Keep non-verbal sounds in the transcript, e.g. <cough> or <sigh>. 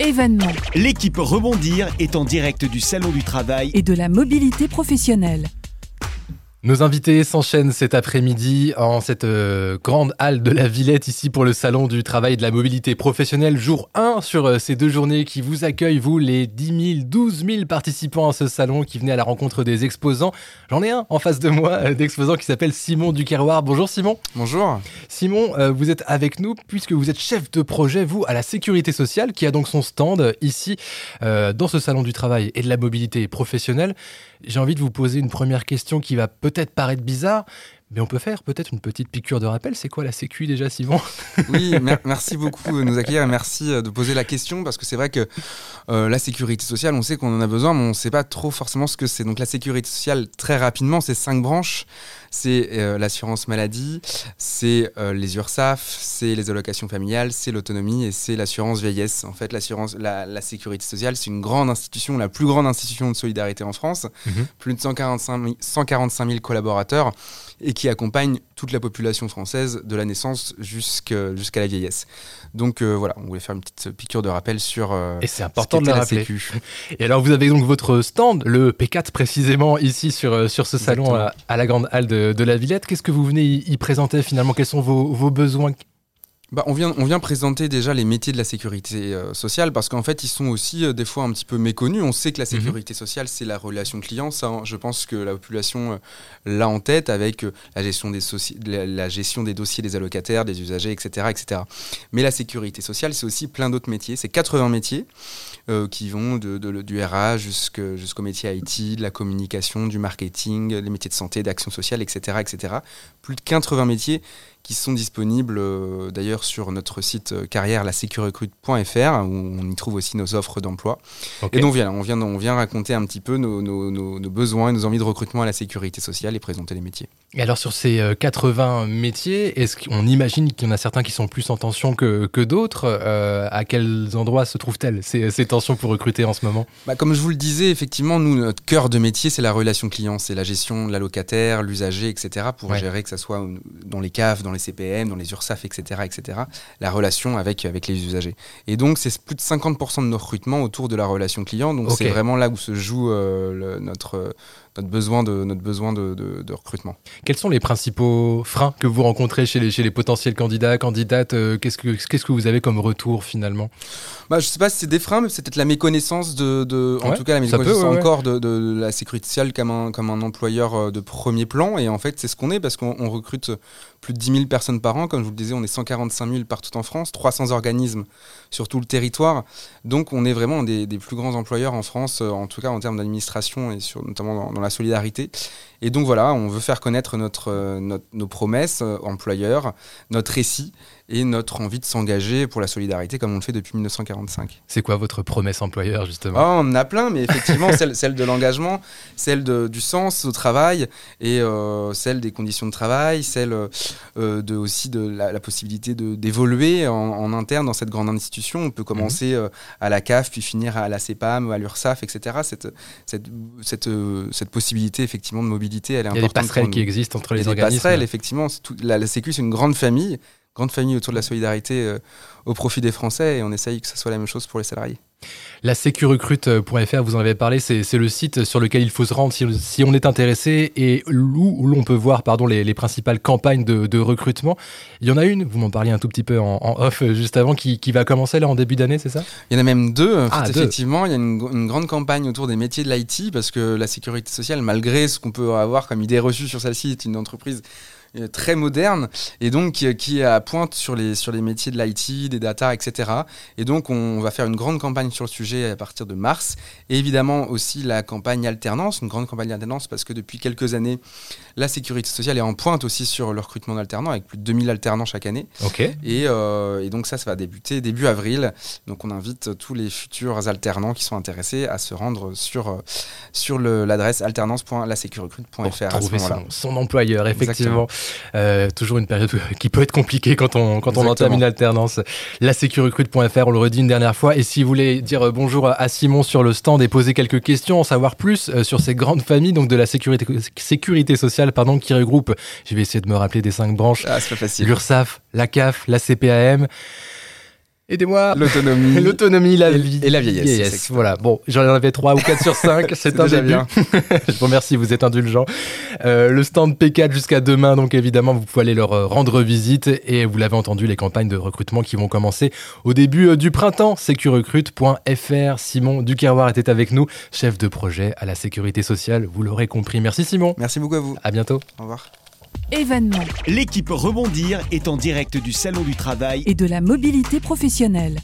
événements L'équipe Rebondir est en direct du Salon du Travail. et de la mobilité professionnelle. Nos invités s'enchaînent cet après-midi en cette euh, grande halle de la Villette ici pour le salon du travail et de la mobilité professionnelle. Jour 1 sur euh, ces deux journées qui vous accueillent, vous les 10 000, 12 000 participants à ce salon qui venaient à la rencontre des exposants. J'en ai un en face de moi euh, d'exposants qui s'appelle Simon Duquerroir. Bonjour Simon. Bonjour. Simon, euh, vous êtes avec nous puisque vous êtes chef de projet, vous, à la Sécurité sociale, qui a donc son stand ici dans ce salon du travail et de la mobilité professionnelle. J'ai envie de vous poser une première question qui va peut-être paraître bizarre, mais on peut faire peut-être une petite piqûre de rappel. C'est quoi la Sécu déjà, Simon? <laughs> Oui, mer- merci beaucoup de nous accueillir et merci euh, de poser la question parce que c'est vrai que euh, la sécurité sociale, on sait qu'on en a besoin, mais on ne sait pas trop forcément ce que c'est. Donc la sécurité sociale, très rapidement, c'est cinq branches. C'est euh, l'assurance maladie, c'est euh, les URSAF, c'est les allocations familiales, c'est l'autonomie et c'est l'assurance vieillesse. En fait, l'assurance, la, la sécurité sociale, c'est une grande institution, la plus grande institution de solidarité en France. Mhm. Plus de 145 000, 145 000 collaborateurs et qui accompagne toute la population française de la naissance jusqu'à la vieillesse. Donc euh, voilà, on voulait faire une petite piqûre de rappel sur euh, Et c'est ce important de le rappeler. Sécu. Et alors, vous avez donc votre stand, le P4 précisément, ici sur, euh, sur ce salon à, à la Grande Halle de, de la Villette. Qu'est-ce que vous venez y, y présenter finalement? Quels sont vos, vos besoins? Bah, on, vient, on vient présenter déjà les métiers de la sécurité euh, sociale parce qu'en fait, ils sont aussi euh, des fois un petit peu méconnus. On sait que la sécurité sociale, c'est la relation client. Ça, hein, je pense que la population euh, l'a en tête avec la, gestion des soci- la, la gestion des dossiers des allocataires, des usagers, etc. etc. Mais la sécurité sociale, c'est aussi plein d'autres métiers. C'est 80 métiers qui vont de, de- du RH jusqu'au métier IT, de la communication, du marketing, les métiers de santé, d'action sociale, etc., etc. Plus de 80 métiers qui sont disponibles euh, d'ailleurs sur notre site euh, carrière lasécurecrute.fr où on y trouve aussi nos offres d'emploi. Et donc voilà, on vient, on vient raconter un petit peu nos, nos- nos- nos besoins et nos envies de recrutement à la sécurité sociale et présenter les métiers. Et alors sur ces euh, 80 métiers, est-ce qu'on imagine qu'il y en a certains qui sont plus en tension que, que d'autres Euh, À quels endroits se trouvent-elles ces, ces tensions pour recruter en ce moment? Bah, comme je vous le disais, effectivement, nous, notre cœur de métier, c'est la relation client, c'est la gestion de l'allocataire, l'usager, etc., pour Ouais. gérer que ça soit dans les CAF, dans les CPM, dans les URSAF, etc., etc., la relation avec, avec les usagers. Et donc, c'est plus de 50% de nos recrutements autour de la relation client, donc c'est vraiment là où se joue euh, le- notre, notre besoin, de, notre besoin de, de- de recrutement. Quels sont les principaux freins que vous rencontrez chez les, chez les potentiels candidats, candidates Euh, Qu'est-ce que qu'est-ce que vous avez comme retour finalement? Bah, je sais pas si c'est des freins, mais c'est peut-être la méconnaissance de, de- en tout cas la méconnaissance peut, ouais, ouais. encore de, de la sécurité sociale comme un, comme un employeur euh, de premier plan. Et en fait, c'est ce qu'on est parce qu'on on recrute plus de 10 000 personnes par an. Comme je vous le disais, on est 145 000 partout en France, 300 organismes sur tout le territoire. Donc, on est vraiment des, des plus grands employeurs en France, euh, en tout cas en termes d'administration et sur, notamment dans, la solidarité. Et donc voilà, on veut faire connaître euh, nos promesses euh, employeurs, notre récit et notre envie de s'engager pour la solidarité comme on le fait depuis 1945. C'est quoi votre promesse employeur justement Ah, on en a plein, mais effectivement, <laughs> celle, celle de l'engagement, celle de- du sens au travail et euh, celle des conditions de travail, celle euh, de, aussi de la, la possibilité de- d'évoluer en, en interne dans cette grande institution. On peut commencer euh, à la CAF, puis finir à la CEPAM, à l'URSSAF, etc. Cette, cette, cette, cette possibilité effectivement de mobilité, elle est Il y a des importante. passerelles qui existent entre Il y les a des organismes. passerelles, effectivement. Tout- la, la Sécu, c'est une grande famille, grande famille autour de la solidarité euh, au profit des Français, et on essaye que ce soit la même chose pour les salariés. La sécurecrute.fr, vous en avez parlé, c'est le site sur lequel il faut se rendre si, si on est intéressé et où, où l'on peut voir pardon, les, les principales campagnes de, de recrutement. Il y en a une, vous m'en parliez un tout petit peu en, en off euh, juste avant, qui, qui va commencer là en début d'année, c'est ça? Il y en a même deux, Ah, deux. effectivement. Il y a une, une grande campagne autour des métiers de l'IT parce que la sécurité sociale, malgré ce qu'on peut avoir comme idée reçue sur celle-ci, est une entreprise très moderne et donc qui, qui est à pointe sur les, sur les métiers de l'IT, des data, etc. Et donc on va faire une grande campagne sur le sujet à partir de mars. Et évidemment aussi la campagne alternance, une grande campagne alternance parce que depuis quelques années, la sécurité sociale est en pointe aussi sur le recrutement d'alternants avec plus de 2000 alternants chaque année. Ok. Et, euh, et donc ça, ça va débuter début avril. Donc on invite tous les futurs alternants qui sont intéressés à se rendre sur, euh, sur l'adresse alternance.lasecurecrute.fr Pour à ce trouver moment-là. son, son employeur, effectivement. Euh, toujours une période <laughs> qui peut être compliquée quand on, quand on entame une alternance. La sécurecrute.fr, on le redit une dernière fois. Et si vous voulez dire euh, bonjour à Simon sur le stand et poser quelques questions, en savoir plus euh, sur ces grandes familles donc de la sécurité, sécurité sociale pardon, qui regroupe, je vais essayer de me rappeler des cinq branches, Ah, l'URSSAF, la CAF, la CPAM. Aidez-moi L'autonomie. <laughs> L'autonomie, la Et- vie. et la vieillesse. Voilà, bon, j'en avais 3 ou 4 sur 5, <laughs> c'est un déjà début. bien. <laughs> Je vous remercie, vous êtes indulgent. Euh, le stand P4 jusqu'à demain, donc évidemment, vous pouvez aller leur euh, rendre visite. Et vous l'avez entendu, les campagnes de recrutement qui vont commencer au début euh, du printemps. Sécurecrute.fr. Simon Ducarroir était avec nous, chef de projet à la sécurité sociale. Vous l'aurez compris. Merci Simon. Merci beaucoup à vous. À bientôt. Au revoir. Événements L'équipe Rebondir est en direct du Salon du Travail et de la mobilité professionnelle.